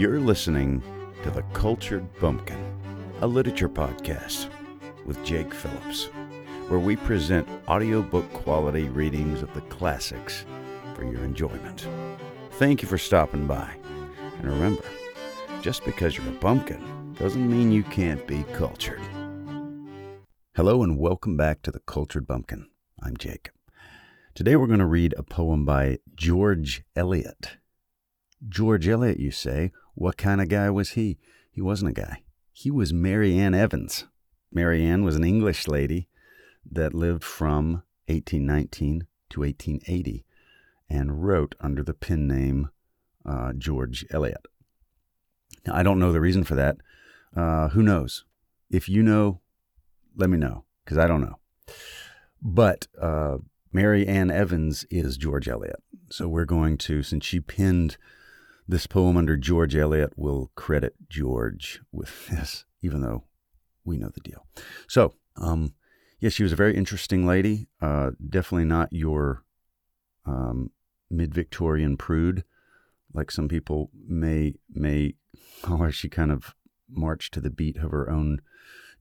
You're listening to The Cultured Bumpkin, a literature podcast with Jake Phillips, where we present audiobook quality readings of the classics for your enjoyment. Thank you for stopping by. And remember, just because you're a bumpkin doesn't mean you can't be cultured. Hello, and welcome back to The Cultured Bumpkin. I'm Jake. Today we're going to read a poem by George Eliot. George Eliot, you say? What kind of guy was he? He wasn't a guy. He was Mary Ann Evans. Mary Ann was an English lady that lived from 1819 to 1880 and wrote under the pen name uh, George Eliot. Now, I don't know the reason for that. Uh, who knows? If you know, let me know, because I don't know. But uh, Mary Ann Evans is George Eliot. So we're going to, since she penned this poem under George Eliot, we'll credit George with this, even though we know the deal. So, um, yes, she was a very interesting lady. Uh, definitely not your um, mid-Victorian prude, like some people may may call her. She kind of marched to the beat of her own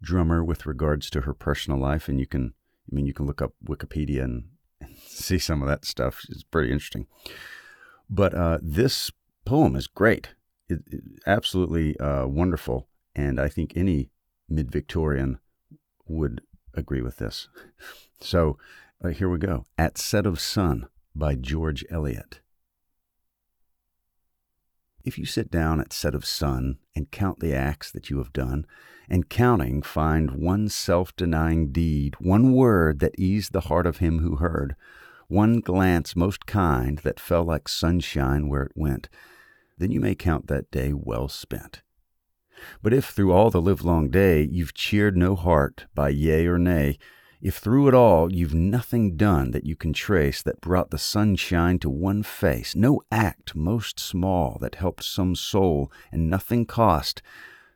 drummer with regards to her personal life, and you can, I mean, you can look up Wikipedia and, and see some of that stuff. It's pretty interesting. But uh, this poem is great, it, it, absolutely uh, wonderful, and I think any mid-Victorian would agree with this. So uh, here we go. At Set of Sun by George Eliot. If you sit down at set of sun and count the acts that you have done, and counting find one self denying deed, one word that eased the heart of him who heard, one glance most kind that fell like sunshine where it went, then you may count that day well spent. But if through all the livelong day you've cheered no heart by yea or nay, if through it all you've nothing done that you can trace that brought the sunshine to one face, no act most small that helped some soul and nothing cost,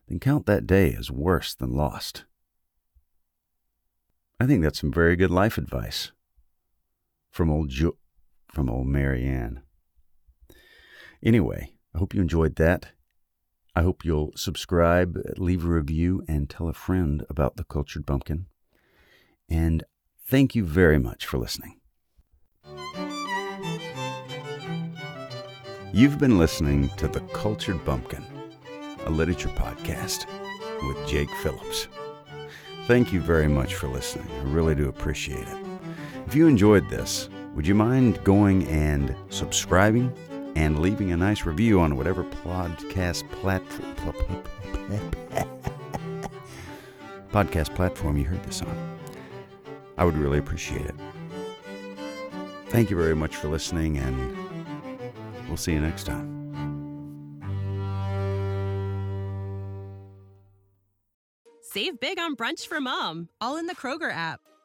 then count that day as worse than lost. I think that's some very good life advice from old jo- from old Mary Ann. Anyway, I hope you enjoyed that. I hope you'll subscribe, leave a review, and tell a friend about the Cultured Bumpkin. And thank you very much for listening. You've been listening to The Cultured Bumpkin, a literature podcast with Jake Phillips. Thank you very much for listening. I really do appreciate it. If you enjoyed this, would you mind going and subscribing and leaving a nice review on whatever podcast platform podcast platform you heard this on? I would really appreciate it. Thank you very much for listening, and we'll see you next time. Save big on brunch for mom, all in the Kroger app.